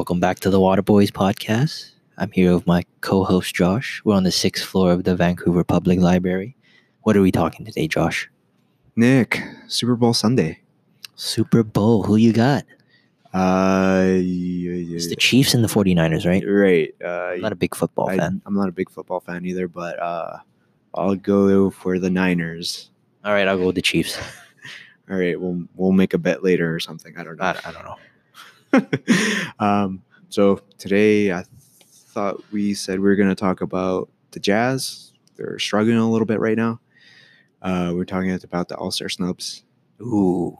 Welcome back to the Water Boys podcast. I'm here with my co host Josh. We're on the sixth floor of the Vancouver Public Library. What are we talking today, Josh? Nick, Super Bowl Sunday. Super Bowl. Who you got? Uh, It's the Chiefs and the 49ers, right? right. Uh, I'm not a big football I, fan. I'm not a big football fan either, but uh, I'll go for the Niners. All right, I'll go with the Chiefs. All right, we'll we'll make a bet later or something. I don't know. I, I don't know. um, so today I thought we said we were going to talk about the Jazz. They're struggling a little bit right now. Uh, we're talking about the All Star snubs. Ooh,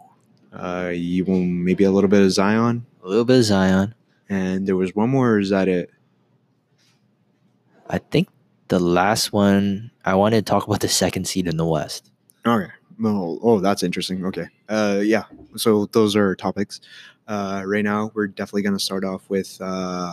Uh, you will maybe a little bit of Zion, a little bit of Zion. and there was one more. Is that it? I think the last one, I wanted to talk about the second seed in the West. Okay. Oh, oh, that's interesting. Okay. Uh, yeah. So those are topics. Uh, right now we're definitely gonna start off with uh,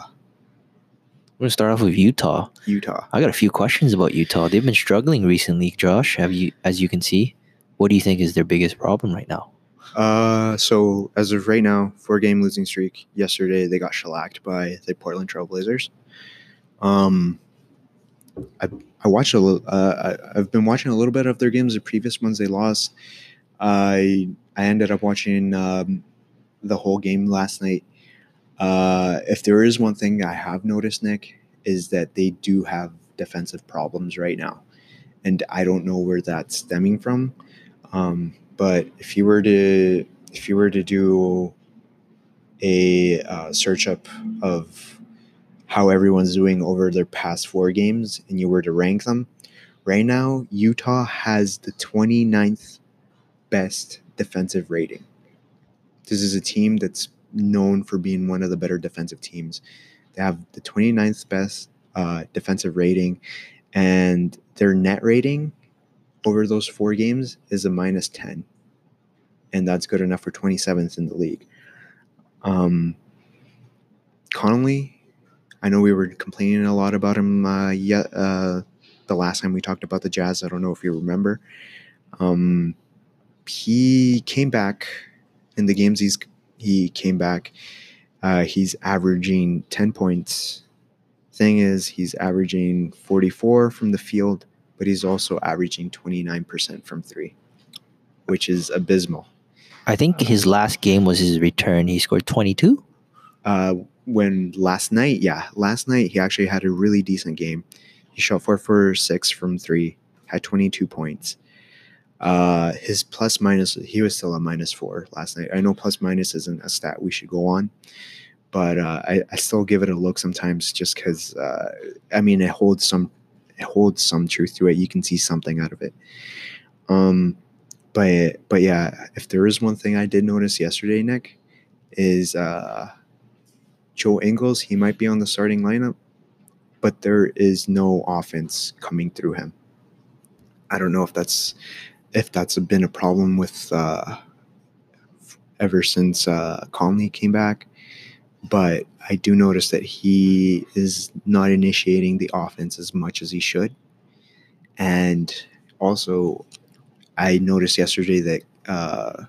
We're going to start off with Utah. Utah. I got a few questions about Utah. They've been struggling recently, Josh. Have you, as you can see, what do you think is their biggest problem right now? Uh, so as of right now, four game losing streak. Yesterday they got shellacked by the Portland Trailblazers. Um, I I watched a little. Uh, I, I've been watching a little bit of their games. The previous ones they lost. I I ended up watching um, the whole game last night. Uh, if there is one thing I have noticed, Nick, is that they do have defensive problems right now, and I don't know where that's stemming from. Um, but if you were to if you were to do a uh, search up of how everyone's doing over their past four games and you were to rank them right now utah has the 29th best defensive rating this is a team that's known for being one of the better defensive teams. They have the 29th best uh, defensive rating and their net rating over those four games is a minus 10 and that's good enough for 27th in the league. Um, conley i know we were complaining a lot about him uh, yet, uh, the last time we talked about the jazz. I don't know if you remember. Um, he came back in the games he's he came back uh, he's averaging 10 points thing is he's averaging 44 from the field but he's also averaging 29% from three, which is abysmal. I think his last game was his return. He scored 22. Uh, when last night, yeah, last night he actually had a really decent game. He shot four for six from three, had 22 points. Uh, his plus minus, he was still a minus four last night. I know plus minus isn't a stat we should go on, but uh, I, I still give it a look sometimes just because, uh, I mean, it holds some it holds some truth to it. You can see something out of it. Um, but but yeah, if there is one thing I did notice yesterday, Nick, is uh, Joe Ingles. He might be on the starting lineup, but there is no offense coming through him. I don't know if that's if that's been a problem with uh, ever since uh, Conley came back but I do notice that he is not initiating the offense as much as he should. And also, I noticed yesterday that uh,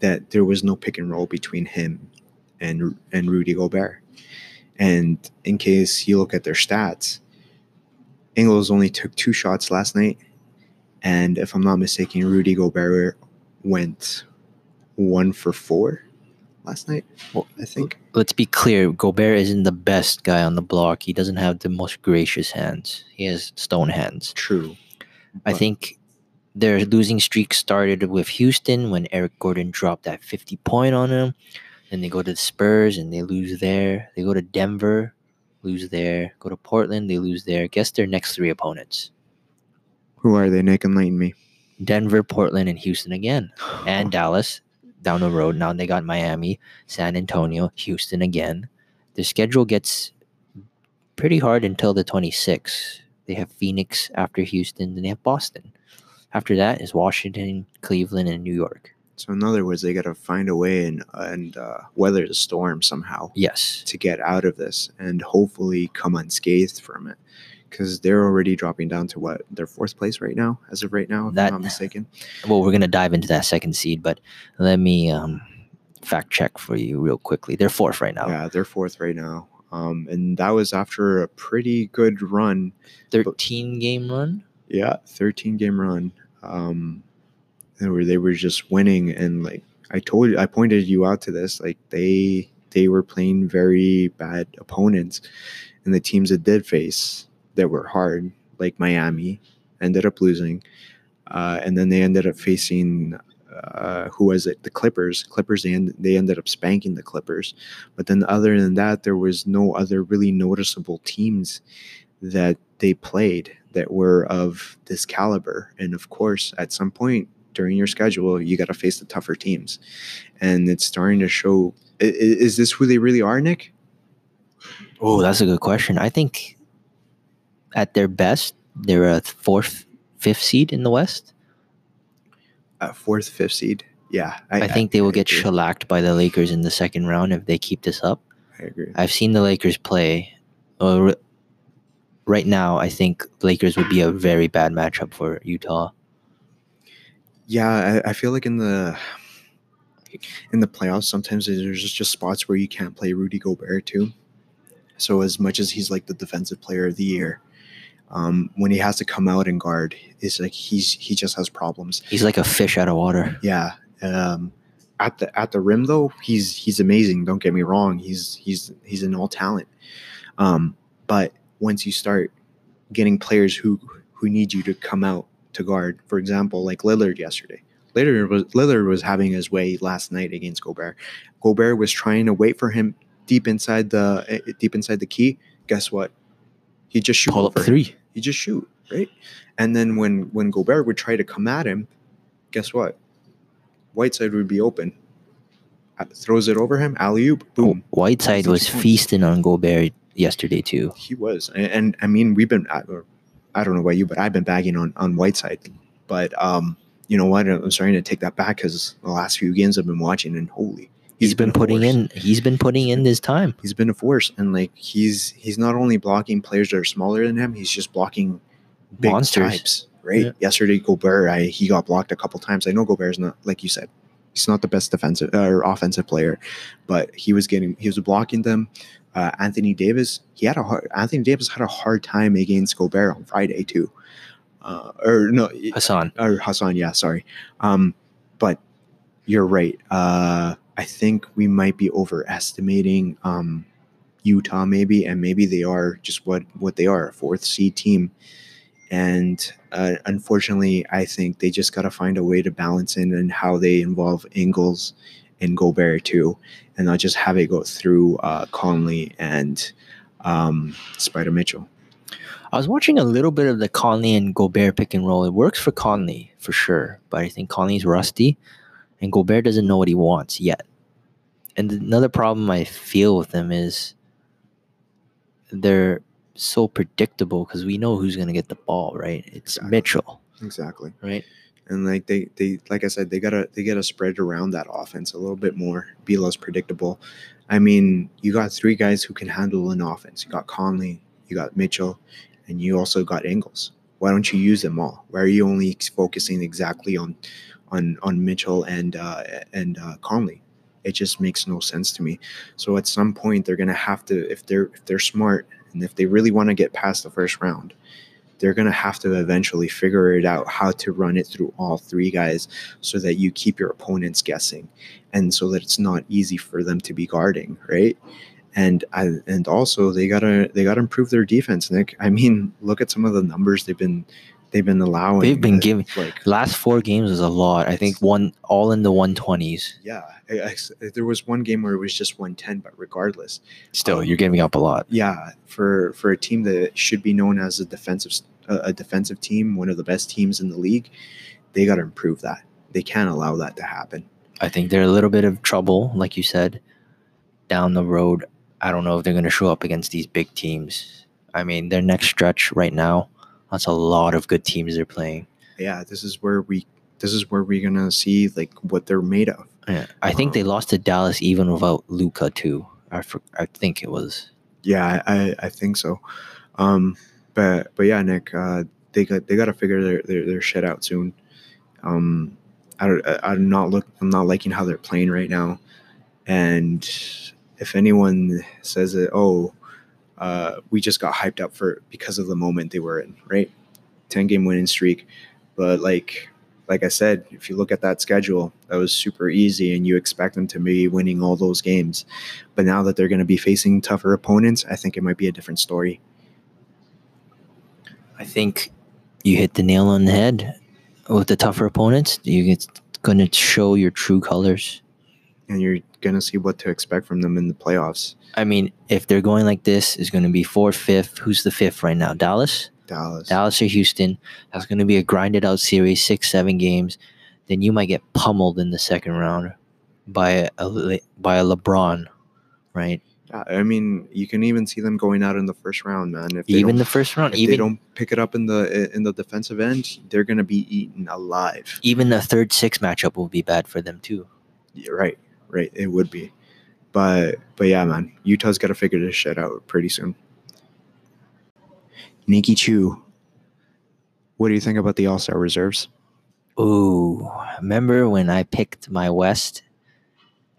that there was no pick and roll between him and and Rudy Gobert. And in case you look at their stats, Ingles only took two shots last night, and if I'm not mistaken, Rudy Gobert went one for four last night. Well, I think. Let's be clear Gobert isn't the best guy on the block. He doesn't have the most gracious hands, he has stone hands. True. I But- think their losing streak started with Houston when Eric Gordon dropped that 50 point on him. Then they go to the Spurs and they lose there. They go to Denver, lose there. Go to Portland, they lose there. Guess their next three opponents Who are they? Nick enlighten me. Denver, Portland, and Houston again. And Dallas down the road. Now they got Miami, San Antonio, Houston again. Their schedule gets pretty hard until the 26th. They have Phoenix after Houston, then they have Boston. After that is Washington, Cleveland, and New York. So in other words, they got to find a way and and uh, weather the storm somehow Yes. to get out of this, and hopefully come unscathed from it. Because they're already dropping down to what their fourth place right now, as of right now, if That- I'm not mistaken. Well, we're gonna dive into that second seed, but let me um, fact check for you real quickly. They're fourth right now. Yeah, they're fourth right now. Um, and that was after a pretty good run. 13 game run. Yeah, 13 game run. Um, and where they were just winning, and like I told you, I pointed you out to this. Like they they were playing very bad opponents, and the teams that did face that were hard, like Miami, ended up losing, uh, and then they ended up facing uh, who was it? The Clippers. Clippers. They, end, they ended up spanking the Clippers, but then other than that, there was no other really noticeable teams that they played that were of this caliber. And of course, at some point during your schedule, you got to face the tougher teams, and it's starting to show. i- i- Is this who they really are, Nick? Oh, that's a good question. I think at their best, they're a fourth, fifth seed in the West. Uh, fourth, fifth seed. Yeah, I, think they will get agree. shellacked by the Lakers in the second round if they keep this up. I agree. I've seen the Lakers play. Uh, right now, I think Lakers would be a very bad matchup for Utah. Yeah, I, I feel like in the in the playoffs, sometimes there's just, just spots where you can't play Rudy Gobert too. So as much as he's like the defensive player of the year, um, when he has to come out and guard, it's like he's he just has problems. He's like a fish out of water. Yeah. Um, at the at the rim though, he's he's amazing. Don't get me wrong. He's he's he's an all talent. Um, but once you start getting players who who need you to come out to guard, for example, like Lillard yesterday. Lillard was Lillard was having his way last night against Gobert. Gobert was trying to wait for him deep inside the eh, deep inside the key. Guess what? He just shoot Pull up over three. You just shoot right? And then when when gobert would try to come at him guess what? Whiteside would be open. Throws it over him alley oop boom. Whiteside was points. feasting on Gobert yesterday too. he was and, and i mean we've been I, or I don't know about you but i've been bagging on on whiteside. But um you know what? I'm starting to take that back because the last few games i've been watching and holy he's been a putting in. He's been putting in this time. he's been a force and like he's he's not only blocking players that are smaller than him he's just blocking big Monsters. types right Yeah. yesterday gobert I, he got blocked a couple times i know gobert's not like you said he's not the best defensive or offensive player but he was getting he was blocking them uh, anthony davis he had a hard anthony davis had a hard time against gobert on friday too uh, or no Hassan. or Hassan, yeah, sorry. Um, but you're right. I think we might be overestimating um, Utah, maybe, and maybe they are just what what they are, a fourth seed team. And uh, unfortunately, I think they just got to find a way to balance in and how they involve Ingles and Gobert too, and not just have it go through uh, Conley and um, Spida Mitchell. I was watching a little bit of the Conley and Gobert pick and roll. It works for Conley for sure, but I think Conley's rusty, and Gobert doesn't know what he wants yet. And another problem I feel with them is they're so predictable because we know who's going to get the ball, right? It's Exactly. Mitchell, Exactly. right? and like they they like I said they gotta they gotta spread around that offense a little bit more, be less predictable. I mean, you got three guys who can handle an offense. You got Conley, you got Mitchell, and you also got Ingles. Why don't you use them all? Why are you only focusing exactly on on on Mitchell and uh, and uh, Conley? It just makes no sense to me. So at some point they're gonna have to if they're if they're smart and if they really want to get past the first round, they're to have to eventually figure it out how to run it through all three guys so that you keep your opponents guessing and so that it's not easy for them to be guarding right and and also they gotta they gotta improve their defense nick i mean look at some of the numbers they've been they've been allowing They've been giving- like Last four games was a lot. I think one all in the 120s. yeah I, I- there was one game where it was just 110 but regardless Still, um, you're giving up a lot. yeah for for a team that should be known as a defensive a defensive team one of the best teams in the league they got to improve that they can't allow that to happen I think they're a little bit of trouble, like you said, down the road. I don't know if they're going to show up against these big teams. I mean, their next stretch right now, that's a lot of good teams they're playing. yeah this is where we this is where we're gonna see like what they're made of Yeah. I think they lost to Dallas even without Luka too. I for, I think it was. yeah i i, I think so um but but yeah nick uh they got they got to figure their, their their shit out soon um I don't, I- I'm not look I'm not liking how they're playing right now. And if anyone says that, oh, uh, we just got hyped up for because of the moment they were in, right? 10 game winning streak. But like like I said, if you look at that schedule, that was super easy and you expect them to be winning all those games. But now that they're going to be facing tougher opponents, I think it might be a different story. I think you hit the nail on the head with the tougher opponents. You get going to show your true colors. And you're going to see what to expect from them in the playoffs. I mean, if they're going like this, it's going to be fourth, fifth. Who's the fifth right now? Dallas. Dallas. Dallas or Houston. That's going to be a grinded out series, six, seven games. Then you might get pummeled in the second round by a, by a LeBron, right? Yeah, I mean, you can even see them going out in the first round, man. If Even the first round, if even they don't pick it up in the in the defensive end, they're gonna be eaten alive. even the third six matchup will be bad for them too. Yeah, right, right. It would be, but but yeah, man. Utah's got to figure this shit out pretty soon. Nikki Chu, what do you think about the All Star reserves? Ooh, remember when I picked my West,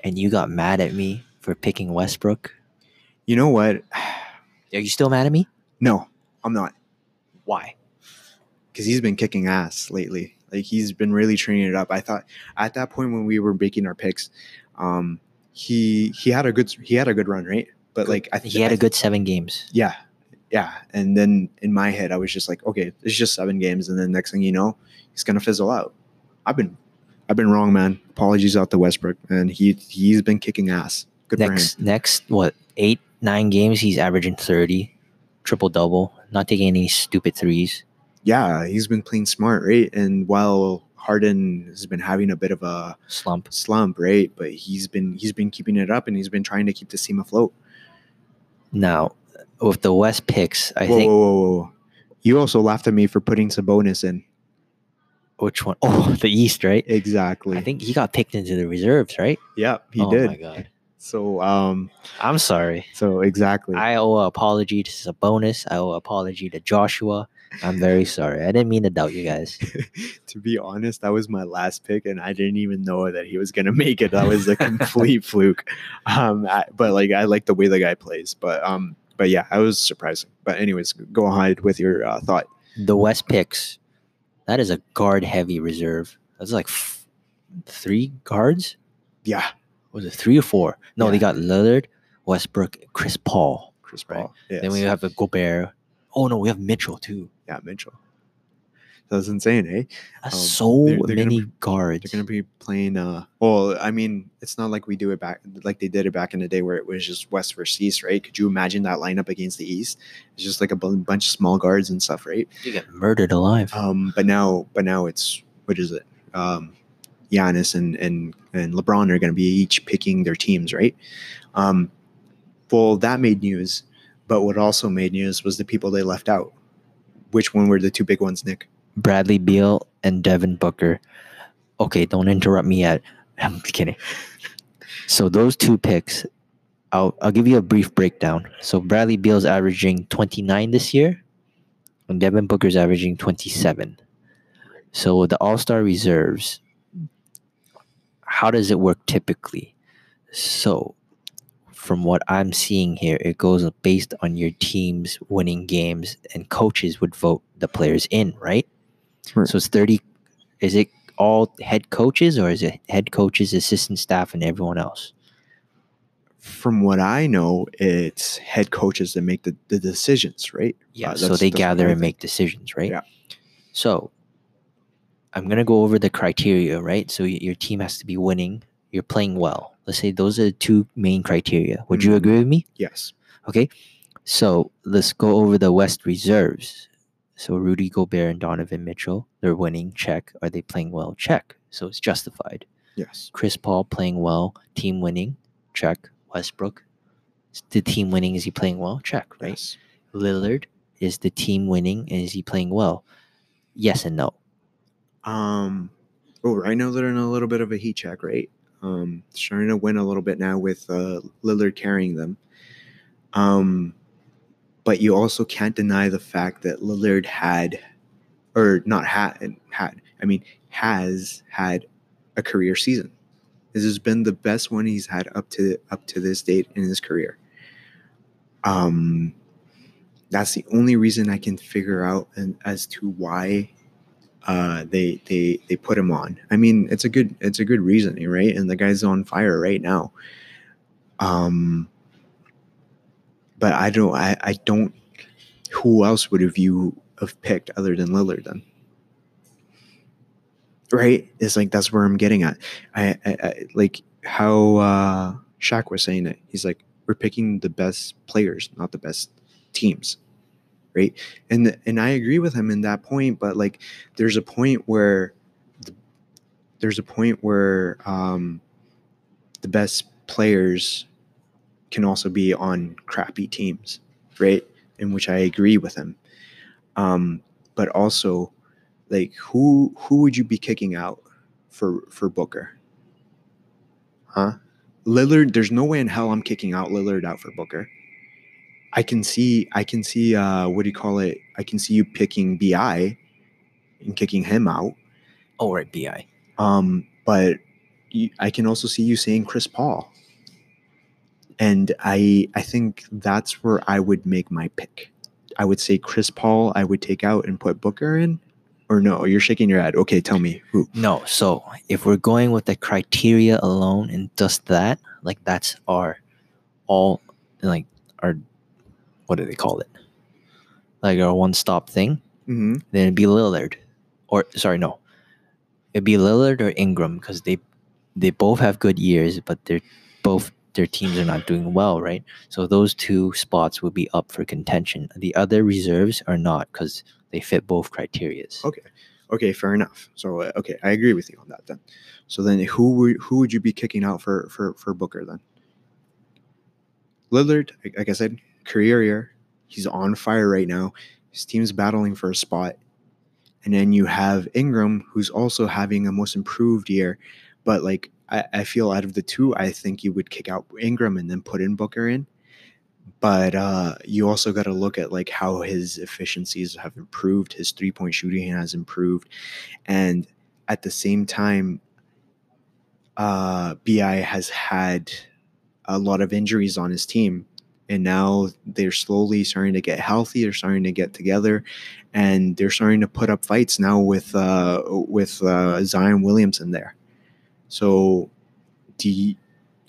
and you got mad at me for picking Westbrook? You know what? Are you still mad at me? No, I'm not, Why? because he's been kicking ass lately. Like he's been really training it up. I thought at that point when we were making our picks, um, he he had a good he had a good run, right? But like I think He had a good seven games. Yeah. Yeah. And then in my head, I was just like, okay, it's just seven games. And then next thing you know, he's gonna fizzle out. I've been I've been wrong, man. Apologies out to Westbrook. And he he's been kicking ass. Good next next what eight nine games he's averaging 30 triple double not taking any stupid threes. Yeah, he's been playing smart, right? And while Harden has been having a bit of a slump slump, right? But he's been he's been keeping it up and he's been trying to keep the team afloat. now with the west picks i whoa, think whoa, whoa, whoa. You also laughed at me for putting Sabonis in. which one? Oh, the east right Exactly. i think he got picked into the reserves right yeah, he oh did. Oh my god So um i'm sorry so exactly. i owe an apology to Sabonis. i owe an apology to joshua i'm very sorry i didn't mean to doubt you guys to be honest, that was my last pick, and I didn't even know that he was gonna make it. That was a complete fluke. Um, I, but like I like the way the guy plays. But um, but yeah, I was surprising. But anyways, go ahead with your uh, thought. the west picks that is a guard heavy reserve that's like f- three guards Yeah, was it three or four? No, they got Lillard, Westbrook, Chris Paul. Chris Right. Paul. Yes. Then we have a Gobert. Oh no, we have Mitchell too. yeah Mitchell. That's insane, eh? That's Um, so they're- they're many be- guards. They're gonna be playing. Uh, well, I mean, it's not like we do it back like they did it back in the day where it was just West versus East, right? Could you imagine that lineup against the East? It's just like a bunch of small guards and stuff, right? you get murdered alive. Um, but now, but now it's what is it? Um, Giannis and and and LeBron are going to be each picking their teams, right? Um, well, that made news. But what also made news was the people they left out. Which one were the two big ones, Nick? Bradley Beal and Devin Booker. Okay, don't interrupt me yet. I'm kidding. So those two picks, I'll I'll give you a brief breakdown. So Bradley Beal's averaging 29 this year, and Devin Booker's averaging 27. So the All Star reserves, how does it work typically? So, from what I'm seeing here, it goes based on your team's winning games, and coaches would vote the players in, right? Right. So it's 30. Is it all head coaches, or is it head coaches, assistant staff, and everyone else? From what I know, it's head coaches that make the, the decisions, right? Yeah. Uh, so they gather and make decisions, right? Yeah. So I'm gonna go over the criteria, right? So your team has to be winning. You're playing well. Let's say those are the two main criteria. Would you Mhm. agree with me? Yes. Okay. So let's go over the West reserves. So Rudy Gobert and Donovan Mitchell, they're winning. Check. Are they playing well? Check. So it's justified. Yes. Chris Paul playing well. Team winning. Check. Westbrook. is The team winning. Is he playing well? Check. Right. Yes. Lillard is the team winning and is he playing well? Yes and no. Um, oh, they're in a little bit of a heat check, right? Um, starting to win a little bit now with uh, Lillard carrying them. Um, but you also can't deny the fact that Lillard had, or not had, had. I mean, has had a career season. This has been the best one he's had up to up to this date in his career. Um, that's the only reason I can figure out and as to why uh, they they they put him on. I mean, it's a good it's a good reasoning, right? And the guy's on fire right now. Um, but I don't I, I don't. Who else would have you have picked other than Lillard then? Right? It's like that's where I'm getting at. I, I, I like how uh, Shaq was saying it. He's like, we're picking the best players, not the best teams right? And and i agree with him in that point but like there's a point where the, there's a point where um the best players can also be on crappy teams right? In which i agree with him. Um but also like who who would you be kicking out for for booker? Huh? Lillard there's no way in hell i'm kicking out lillard out for booker I can see I can see uh what do you call it? I can see you picking BI and kicking him out. Oh, right, Bi. Um, but you, I can also see you saying Chris Paul. And I I think that's where I would make my pick. I would say Chris Paul I would take out and put Booker in. Or no, you're shaking your head. Okay, tell me who. No, so if we're going with the criteria alone and just that, like that's our all like our what do they call it? Like a one stop thing. Mm-hmm. Then it'd be Lillard, or sorry, no, it'd be Lillard or Ingram because they they both have good years, but they're both their teams are not doing well, right? So those two spots would be up for contention. The other reserves are not because they fit both criterias. Okay. Okay, fair enough. So uh, okay, I agree with you on that then. So then who would who would you be kicking out for for for Booker then? Lillard, like I said, career year. He's on fire right now. His team's battling for a spot. And then you have Ingram, who's also having a most improved year. But like I, I feel out of the two, I think you would kick out Ingram and then put in Booker in. But uh, you also got to look at like how his efficiencies have improved, his three point shooting has improved, and at the same time, uh, Bi has had a lot of injuries on his team, and now they're slowly starting to get healthy. They're starting to get together, and they're starting to put up fights now with uh, with uh, Zion Williamson there. So, do you,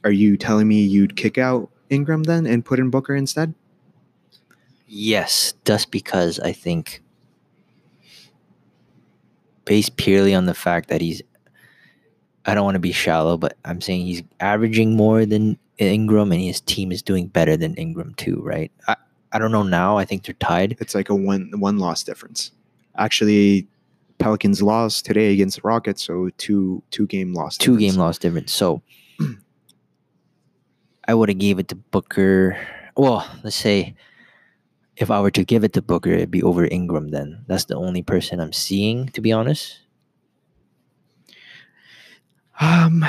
are you telling me you'd kick out Ingram then and put in Booker instead? Yes, just because I think, based purely on the fact that he's, I don't want to be shallow, but I'm saying he's averaging more than Ingram and his team is doing better than Ingram too, right? I, I don't know now. I think they're tied. It's like a one one loss difference. Actually, Pelicans lost today against the Rockets, so two two game loss. Two difference. game loss difference. So I would have gave it to Booker. Well, let's say if I were to give it to Booker, it'd be over Ingram then. That's the only person I'm seeing, to be honest. Um,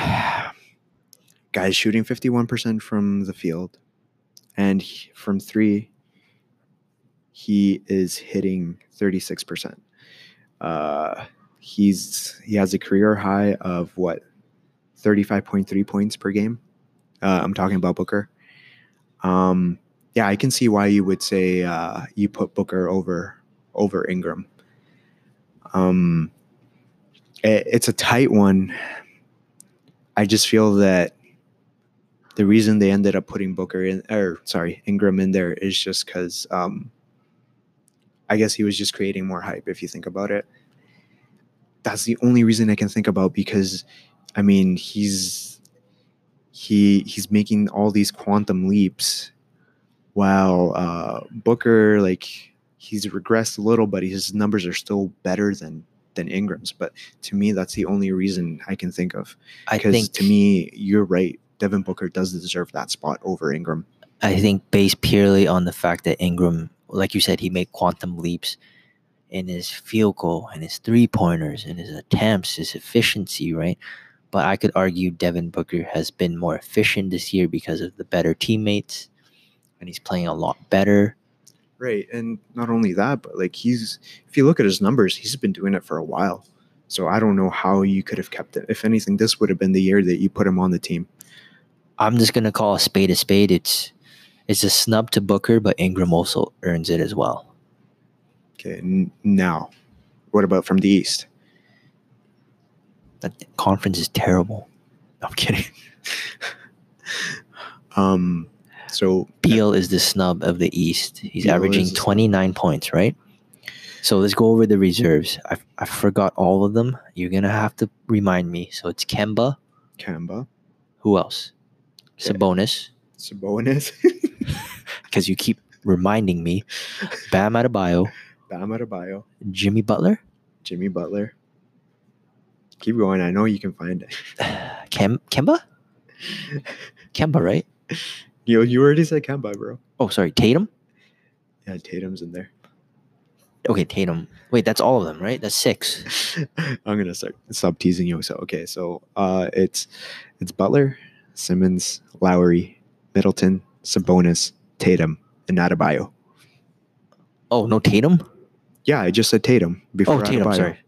guys shooting 51% from the field, and he- from three, he is hitting 36%. Uh, he's he has a career high of what 35.3 points per game. Uh, I'm talking about Booker. Um, yeah, I can see why you would say uh, you put Booker over over Ingram. Um, it- it's a tight one. I just feel that the reason they ended up putting Booker in, or sorry, Ingram in there is just because um, I guess he was just creating more hype. If you think about it, that's the only reason I can think about because, I mean, he's he he's making all these quantum leaps, while uh, Booker like he's regressed a little, but his numbers are still better than than Ingram's. But to me, that's the only reason I can think of I because think to me, you're right. Devin Booker does deserve that spot over Ingram. I think based purely on the fact that Ingram, like you said, he made quantum leaps in his field goal and his three pointers and his attempts, his efficiency, right? But I could argue Devin Booker has been more efficient this year because of the better teammates and he's playing a lot better. Right, and not only that, but like he's if you look at his numbers, he's been doing it for a while. So I don't know how you could have kept it. If anything, this would have been the year that you put him on the team. I'm just gonna call a spade a spade. It's it's a snub to Booker, but Ingram also earns it as well. Okay, now, what about from the East? That conference is terrible. I'm kidding. Um, so Beal is the snub of the East. He's Beal averaging is the snub. 29 points, right? So let's go over the reserves. I, I forgot all of them. You're going to have to remind me. So it's Kemba. Kemba, Who else? Sabonis, Sabonis, because you keep reminding me. Bam Adebayo, Bam Adebayo, Jimmy Butler, Jimmy Butler. Keep going. I know you can find it. Kem, Kemba? Kemba, right? You you already said Kemba, bro. Oh, sorry. Tatum? Yeah, Tatum's in there. Okay, Tatum. Wait, that's all of them, right? That's six. I'm gonna start stop teasing you. So okay, so uh, it's it's Butler, Simmons, Lowry, Middleton, Sabonis, Tatum, and Adebayo. Oh, no Tatum? Yeah, I just said Tatum before Oh, Tatum, Adebayo. sorry.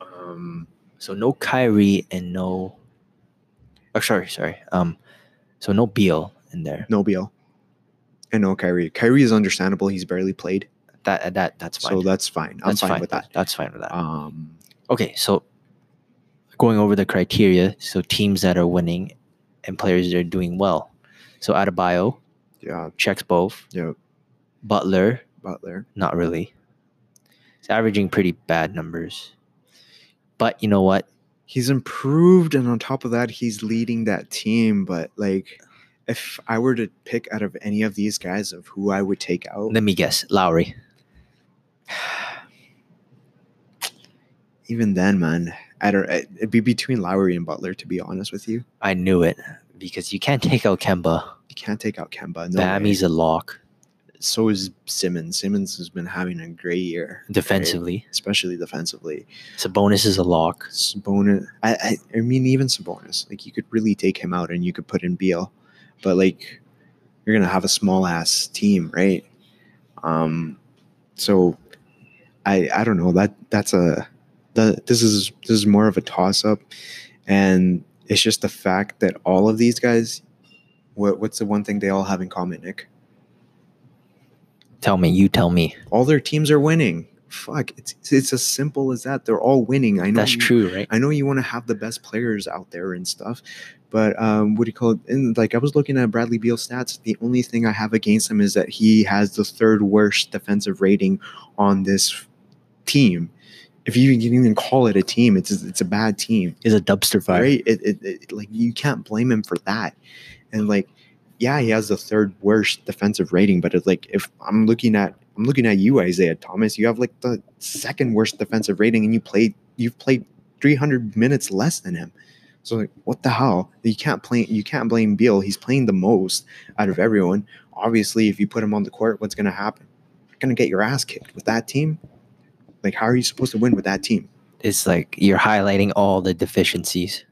Um, So no Kyrie and no. Oh, sorry, sorry. Um, so no Beal in there. no Beal, and no Kyrie. Kyrie is understandable. He's barely played, That that that's fine. so that's fine. I'm that's fine, with that. That's fine with that. Um, okay, so going over the criteria, so teams that are winning and players that are doing well. So Adebayo yeah, checks both. yeah, Butler, Butler. not really. He's averaging pretty bad numbers. But you know what? He's improved, and on top of that, he's leading that team. But like, if I were to pick out of any of these guys of who I would take out, Let me guess. Lowry. even then, man, I don't. It'd be between Lowry and Butler, to be honest with you. I knew it because you can't take out Kemba. You can't take out Kemba. No way. a lock so is Simmons. Simmons has been having a great year, right? defensively. especially defensively. Sabonis is a lock. Sabonis, I, I, I mean, even Sabonis, like you could really take him out and you could put in Beal, but like you're gonna have a small ass team, right? Um, so I, I don't know that that's a that this is this is more of a toss up, and it's just the fact that all of these guys, what what's the one thing they all have in common, Nick? Tell me, you tell me. all their teams are winning. Fuck, it's it's as simple as that. They're all winning. I know That's you- true, right? I know you want to have the best players out there and stuff, but um, what do you call it? And like I was looking at Bradley Beal stats. The only thing I have against him is that he has the third worst defensive rating on this team. If you can even call it a team, it's it's a bad team Is a dumpster fire. right? It, it, it like you can't blame him for that. And like, yeah, he has the third worst defensive rating, but it's like if I'm looking at I'm looking at you, Isaiah Thomas, you have like the second worst defensive rating, and you played you've played 300 minutes less than him. So like, what the hell? You can't play. You can't blame Beal. He's playing the most out of everyone. Obviously, if you put him on the court, what's going to happen? You're going to get your ass kicked with that team. Like, how are you supposed to win with that team? It's like you're highlighting all the deficiencies.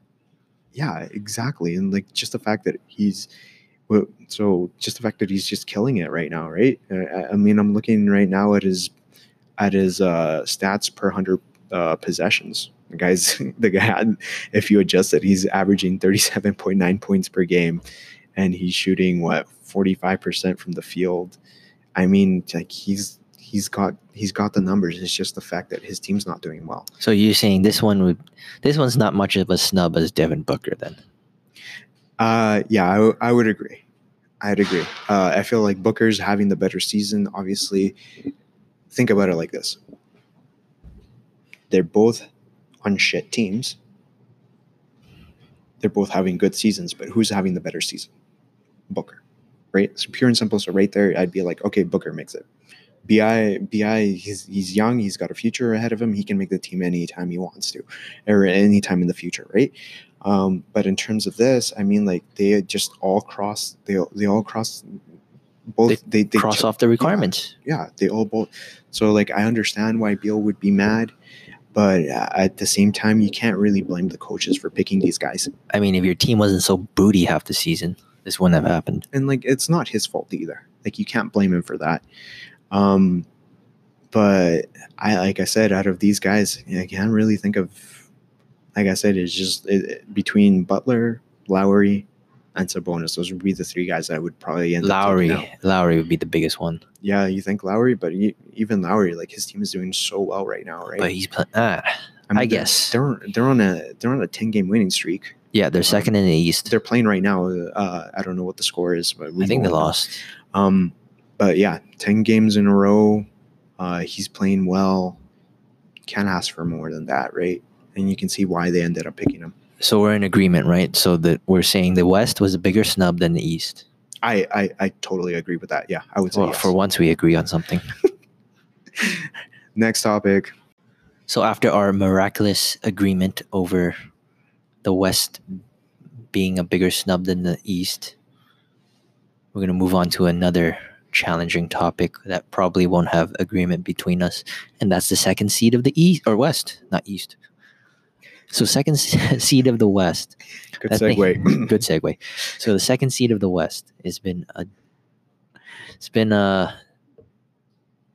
yeah exactly and like just the fact that he's so just the fact that he's just killing it right now right i, I mean i'm looking right now at his at his uh stats per 100 uh possessions the guys the guy if you adjust it he's averaging 37.9 points per game and he's shooting what 45% from the field i mean like he's he's got he's got the numbers it's just the fact that his team's not doing well So you're saying this one would, this one's not much of a snub as Devin Booker then. Uh, yeah, I, w- I would agree. I'd agree. Uh, I feel like Booker's having the better season. Obviously, think about it like this: they're both on shit teams. They're both having good seasons, but who's having the better season? Booker, right? So pure and simple. So right there, I'd be like, okay, Booker makes it. Bi, Bi, he's he's young. He's got a future ahead of him. He can make the team anytime he wants to, or anytime in the future, right? Um, but in terms of this, I mean, like they just all cross. They they all cross. Both they they, Cross ch- off the requirements. yeah, they all both. So like I understand why Beal would be mad, but uh, at the same time, you can't really blame the coaches for picking these guys. I mean, if your team wasn't so booty half the season, this wouldn't have happened. And like it's not his fault either. Like you can't blame him for that. Um, but I like I said, out of these guys, I can't really think of. Like I said, it's just it, between Butler, Lowry, and Sabonis. Those would be the three guys that I would probably end up Lowry, out. Lowry would be the biggest one, Yeah, you think Lowry, but e- even Lowry, like his team is doing so well right now, right? but he's playing. Ah, I they're- guess. they're they're on a they're on a ten game winning streak. yeah, they're second in the East. They're playing right now. Uh, I don't know what the score is, but we I think they lost. Um, but yeah, ten games in a row. Uh, he's playing well. Can't ask for more than that, right? And you can see why they ended up picking him. So we're in agreement, right? So that we're saying the West was a bigger snub than the East. I I, I totally agree with that. Yeah, I would say Well, yes. for once we agree on something. Next topic. So after our miraculous agreement over the West being a bigger snub than the East, we're going to move on to another challenging topic that probably won't have agreement between us, and that's the second seed of the East or West, not East. So second seed of the West. Good that thing- segue. good segue. So the second seed of the West has been a it's been a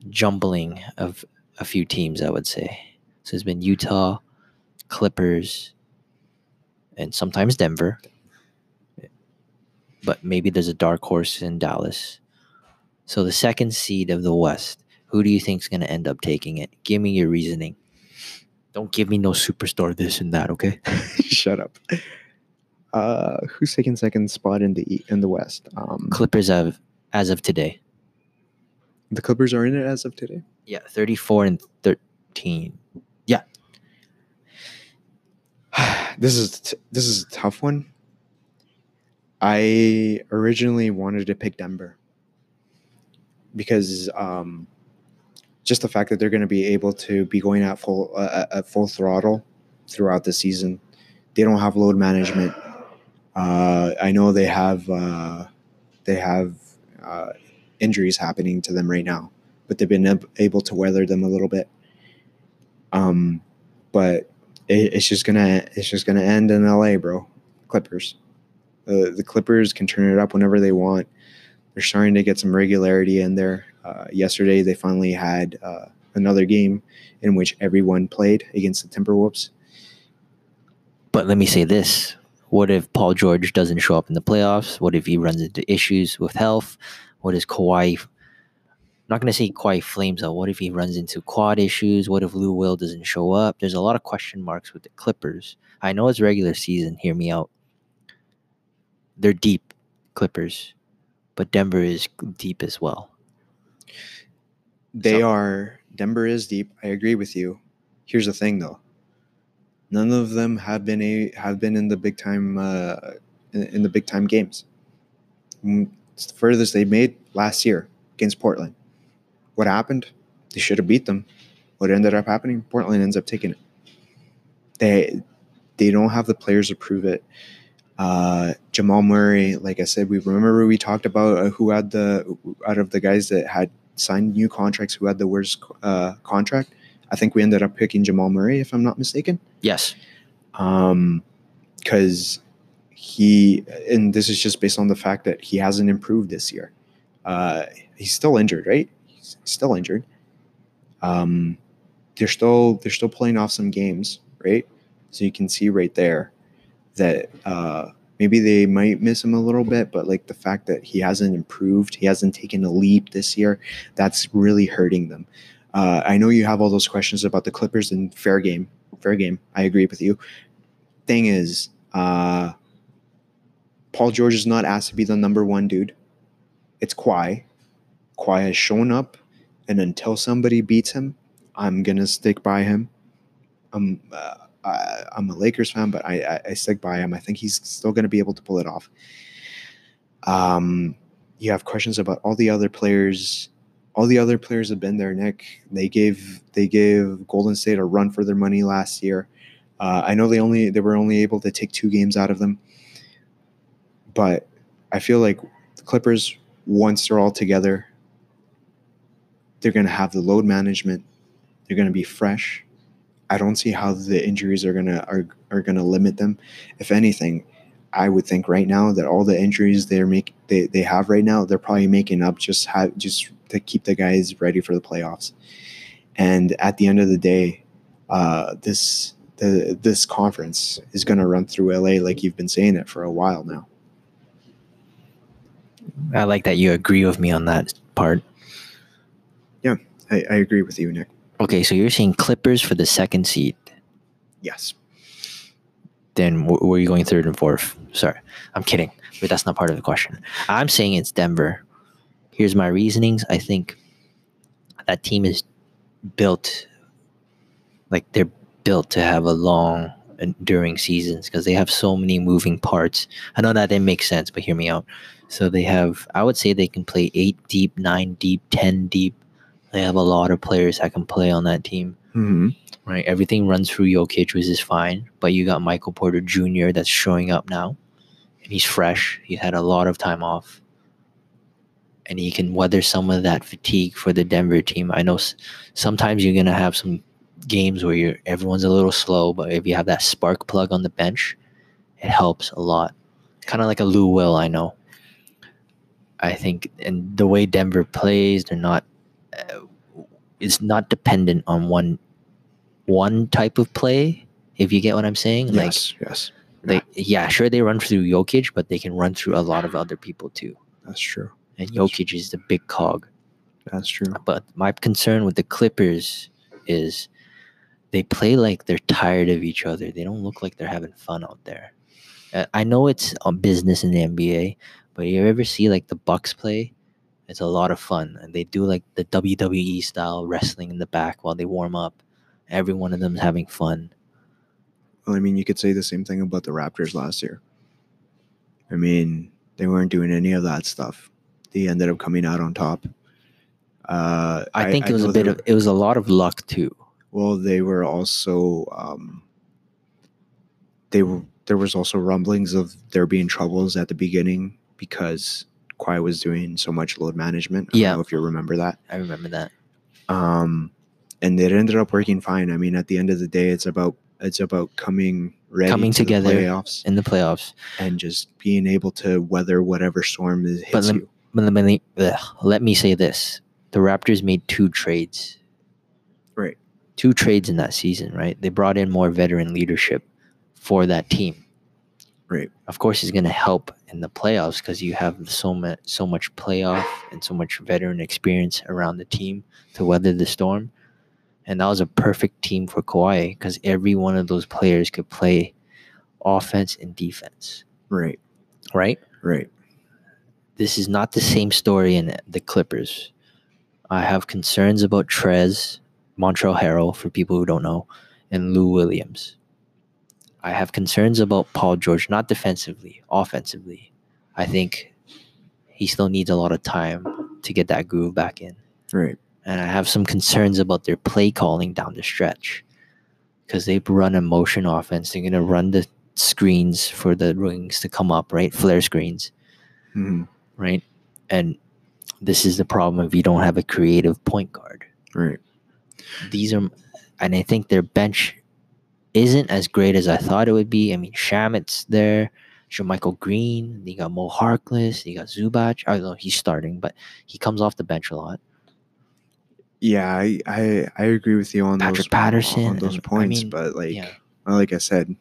jumbling of a few teams, I would say. So it's been Utah, Clippers, and sometimes Denver. But maybe there's a dark horse in Dallas. So the second seed of the West, who do you think is going to end up taking it? Give me your reasoning. Don't give me no superstar this and that, okay? Shut up. Uh, who's taking second spot in the in the West? Um, Clippers have as of today. the Clippers are in it as of today. Yeah, 34 and 13. Yeah. this is t- this is a tough one. I originally wanted to pick Denver because um, just the fact that they're going to be able to be going at full uh, at full throttle throughout the season. They don't have load management. Uh, I know they have uh, they have uh, injuries happening to them right now, but they've been able to weather them a little bit. Um, but it, it's just gonna it's just gonna end in LA, bro. Clippers. The the Clippers can turn it up whenever they want. They're starting to get some regularity in there. Uh, yesterday, they finally had uh, another game in which everyone played against the Timberwolves. But let me say this. What if Paul George doesn't show up in the playoffs? What if he runs into issues with health? What is Kawhi? I'm not going to say Kawhi flames out. What if he runs into quad issues? What if Lou Will doesn't show up? There's a lot of question marks with the Clippers. I know it's regular season. Hear me out. They're deep, Clippers, but Denver is deep as well. They So- are Denver is deep. I agree with you. Here's the thing, though. None of them have been a have been in the big time uh, in, in the big time games. Mm, It's the furthest they made last year against Portland. What happened? They should have beat them. What ended up happening? Portland ends up taking it. They they don't have the players to prove it. Uh, Jamal Murray, like I said, we remember we talked about uh, who had the out of the guys that had signed new contracts who had the worst uh, contract. I think we ended up picking Jamal Murray, if I'm not mistaken, Yes. um, because he and this is just based on the fact that he hasn't improved this year. Uh, he's still injured, right? He's still injured. Um, they're still they're still playing off some games, right? So you can see right there that uh, maybe they might miss him a little bit, but like the fact that he hasn't improved, he hasn't taken a leap this year, that's really hurting them. Uh, I know you have all those questions about the Clippers and fair game. Fair game. I agree with you. Thing is, uh, Paul George is not asked to be the number one dude. It's Kawhi. Kawhi has shown up, and until somebody beats him, I'm gonna stick by him. I'm uh, I, I'm a Lakers fan, but I, I I stick by him. I think he's still gonna be able to pull it off. Um, you have questions about all the other players. All the other players have been there, Nick. They gave they gave Golden State a run for their money last year. Uh, I know they only they were only able to take two games out of them, but I feel like the Clippers once they're all together, they're going to have the load management. They're going to be fresh. I don't see how the injuries are gonna are, are gonna limit them. If anything, I would think right now that all the injuries they're make they, they have right now, they're probably making up just have just to keep the guys ready for the playoffs. And at the end of the day, uh, this the, this conference is going to run through LA like you've been saying it for a while now. I like that you agree with me on that part. Yeah, I, I agree with you, Nick. Okay, so you're saying Clippers for the second seed. Yes. Then wh- where are you going third and fourth? Sorry, I'm kidding, but that's not part of the question. I'm saying it's Denver. Here's my reasonings. I think that team is built like they're built to have a long enduring seasons because they have so many moving parts. I know that didn't make sense, but hear me out. So they have, I would say they can play eight deep, nine deep, ten deep. They have a lot of players that can play on that team Mm-hmm. right? Everything runs through Jokic, which is fine. But you got Michael Porter Jr. that's showing up now, and he's fresh. He's had a lot of time off, and he can weather some of that fatigue for the Denver team. I know s- sometimes you're gonna have some games where you're everyone's a little slow, but if you have that spark plug on the bench, it helps a lot. Kind of like a Lou Will, I know. I think, and the way Denver plays, they're not. Uh, it's not dependent on one one type of play. If you get what I'm saying, like Yes. Yes. they, yeah, sure they run through Jokic, but they can run through a lot of other people too. That's true. And Jokic is the big cog. That's true. But my concern with the Clippers is they play like they're tired of each other. They don't look like they're having fun out there. Uh, I know it's a business in the NBA, but you ever see like the Bucks play? It's a lot of fun, and they do like the WWE style wrestling in the back while they warm up. Every one of them's having fun. Well, I mean, you could say the same thing about the Raptors last year. I mean, they weren't doing any of that stuff. They ended up coming out on top. Uh, I, think it was a bit of it was a lot of luck too. Well, they were also um, they were there was also rumblings of there being troubles at the beginning because Kawhi was doing so much load management. I don't Yeah. know if you remember that. I remember that. Um, and it ended up working fine. I mean, at the end of the day, it's about it's about coming ready Coming to the together. playoffs in the playoffs. and just being able to weather whatever storm is hits lem- you. But let me, let me say this: the Raptors made two trades, Right. two trades in that season. Right? They brought in more veteran leadership for that team. Right. Of course, it's going to help in the playoffs because you have so much, so much playoff and so much veteran experience around the team to weather the storm. And that was a perfect team for Kawhi because every one of those players could play offense and defense. Right. Right. Right. this is not the same story in the Clippers. I have concerns about Trez, Montrezl Harrell, for people who don't know, and Lou Williams. I have concerns about Paul George, not defensively, offensively. I think he still needs a lot of time to get that groove back in. Right. And I have some concerns about their play calling down the stretch because they run a motion offense. They're going to run the screens for the rings to come up, right? Flare screens Mhm. right? And this is the problem if you don't have a creative point guard. Right. These are, and I think their bench isn't as great as I thought it would be. I mean, Shamet's there, Michael Green, you got Mo Harkless, you got Zubac. I don't know he's starting, but he comes off the bench a lot. Yeah, I, I I agree with you on Patrick those Patterson, on those and, I points, mean, but like yeah, like I said,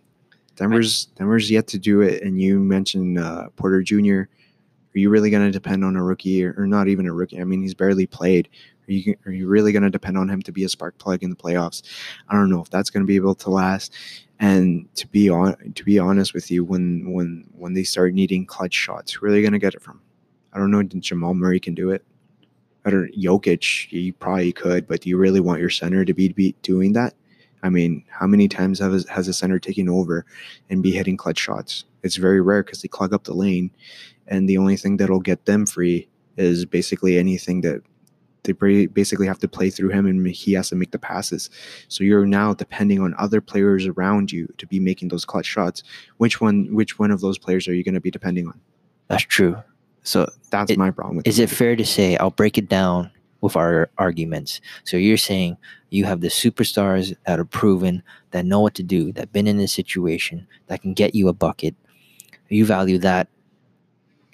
Denver's Denver's yet to do it, and you mentioned uh, Porter Jr. Are you really going to depend on a rookie, or, or not even a rookie? I mean, he's barely played. Are you are you really going to depend on him to be a spark plug in the playoffs? I don't know if that's going to be able to last. And to be on to be honest with you, when when when they start needing clutch shots, who are they going to get it from? I don't know. Jamal Murray can do it. I don't. Jokic, he probably could, but do you really want your center to be, be doing that? I mean, how many times have, has a center taken over and be hitting clutch shots? It's very rare because they clog up the lane, and the only thing that'll get them free is basically anything that they basically have to play through him, and he has to make the passes. So you're now depending on other players around you to be making those clutch shots. Which one? Which one of those players are you going to be depending on? that's true. So That's It- my problem. With is it fair to say I'll break it down with our arguments? So you're saying you have the superstars that are proven, that know what to do, that been in this situation, that can get you a bucket. You value that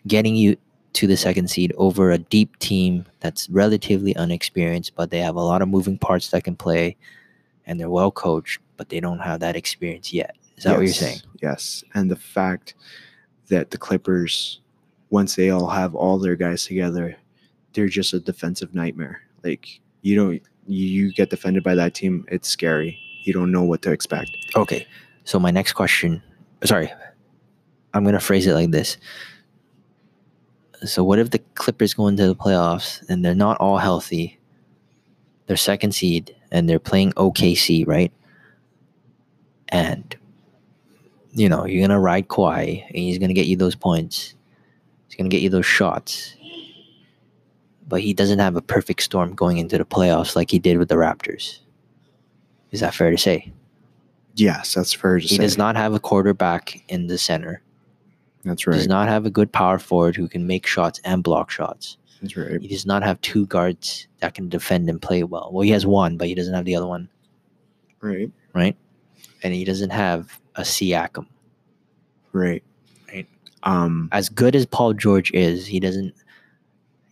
getting you to the second seed over a deep team that's relatively unexperienced, but they have a lot of moving parts that can play, and they're well coached, but they don't have that experience yet. Is that what you're saying? Yes. And the fact that the Clippers, once they all have all their guys together, they're just a defensive nightmare. Like you don't you get defended by that team, it's scary. You don't know what to expect. Okay. So my next question, sorry, I'm gonna phrase it like this. So what if the Clippers go into the playoffs and they're not all healthy? They're second seed and they're playing OKC, right? And you know you're gonna ride Kawhi and he's gonna get you those points. He's gonna get you those shots. But he doesn't have a perfect storm going into the playoffs like he did with the Raptors. Is that fair to say? Yes, that's fair to He say. He does not have a quarterback in the center. That's right. Does not have a good power forward who can make shots and block shots. That's right. He does not have two guards that can defend and play well. Well, he has one, but he doesn't have the other one, Right. right? And he doesn't have a Siakam. Right. Right. Um As good as Paul George is, he doesn't.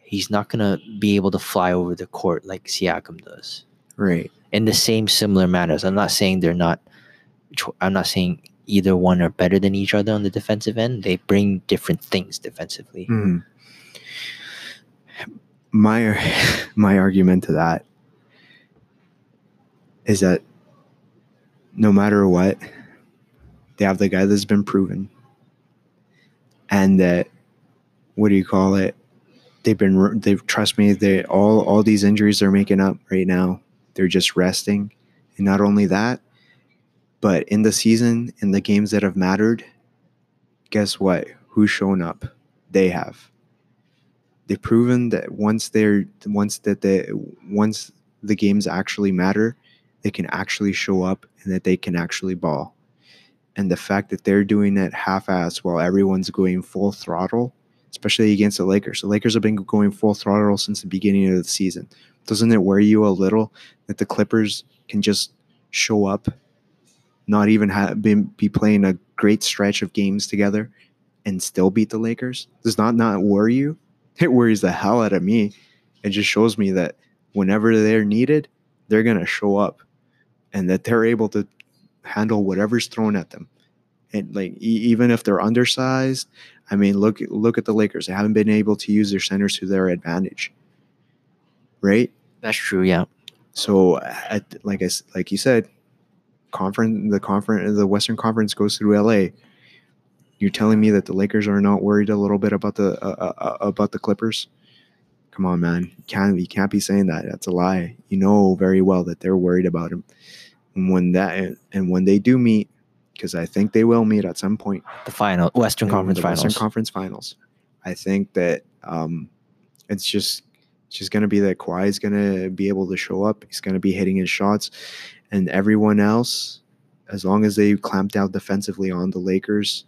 He's not gonna be able to fly over the court like Siakam does. right. In the same similar manners. I'm not saying they're not. I'm not saying either one are better than each other on the defensive end. They bring different things defensively. Mhm. My my argument to that is that no matter what, they have the guy that's been proven, and that what do you call it? They've been they've trust me. They all all these injuries they're making up right now. They're just resting, and not only that, but in the season, in the games that have mattered, guess what? Who's shown up? They have they've proven that once they're once that they once the games actually matter, they can actually show up and that they can actually ball. And the fact that they're doing it half-ass while everyone's going full throttle, especially against the Lakers. The Lakers have been going full throttle since the beginning of the season. Doesn't it worry you a little that the Clippers can just show up, not even have been be playing a great stretch of games together, and still beat the Lakers? Does not not worry you? it worries the hell out of me. It just shows me that whenever they're needed, they're gonna show up, and that they're able to handle whatever's thrown at them. And like e- even if they're undersized, I mean, look look at the Lakers. They haven't been able to use their centers to their advantage, right? That's true. Yeah. So, like I like you said, conference the conference the Western Conference goes through LA. You're telling me that the Lakers are not worried a little bit about the uh, uh, uh, about the Clippers? Come on, man! You can't you can't be saying that. That's a lie. You know very well that they're worried about him. And when that and when they do meet, because I think they will meet at some point, The final Western Conference Finals. Western Conference Finals. I think that um, it's just it's just gonna be that Kawhi is gonna be able to show up. He's gonna be hitting his shots, and everyone else, as long as they clamp down defensively on the Lakers,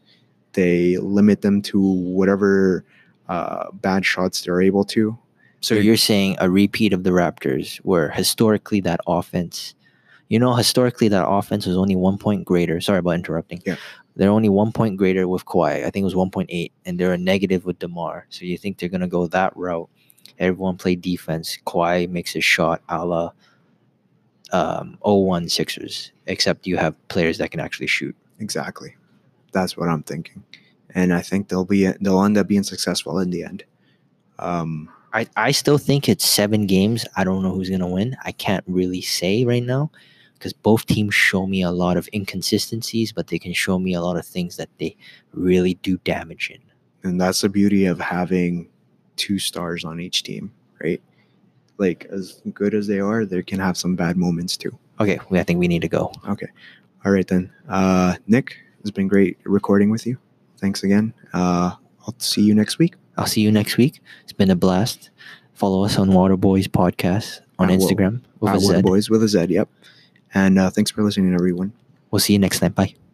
they limit them to whatever uh, bad shots they're able to. So They're- you're saying a repeat of the Raptors, where historically that offense, you know, historically that offense was only one point greater. Sorry about interrupting. Yeah. They're only one point greater with Kawhi. I think it was 1.8, and they're a negative with DeMar. So you think they're gonna go that route? Everyone play defense. Kawhi makes a shot a la um, 01 Sixers, except you have players that can actually shoot. Exactly, that's what I'm thinking, and I think they'll be they'll end up being successful in the end. Um, I, I still think it's seven games. I don't know who's gonna win. I can't really say right now because both teams show me a lot of inconsistencies, but they can show me a lot of things that they really do damage in. and that's the beauty of having two stars on each team, right? Like as good as they are, they can have some bad moments too. Okay, I think we need to go. Okay, all right then. Uh, Nick, it's been great recording with you. Thanks again. Uh, I'll see you next week. I'll see you next week. It's been a blast. Follow us on Water Boys Podcast on Instagram with a Z. Water Boys with a Z. Yep. And uh, thanks for listening, everyone. We'll see you next time. Bye.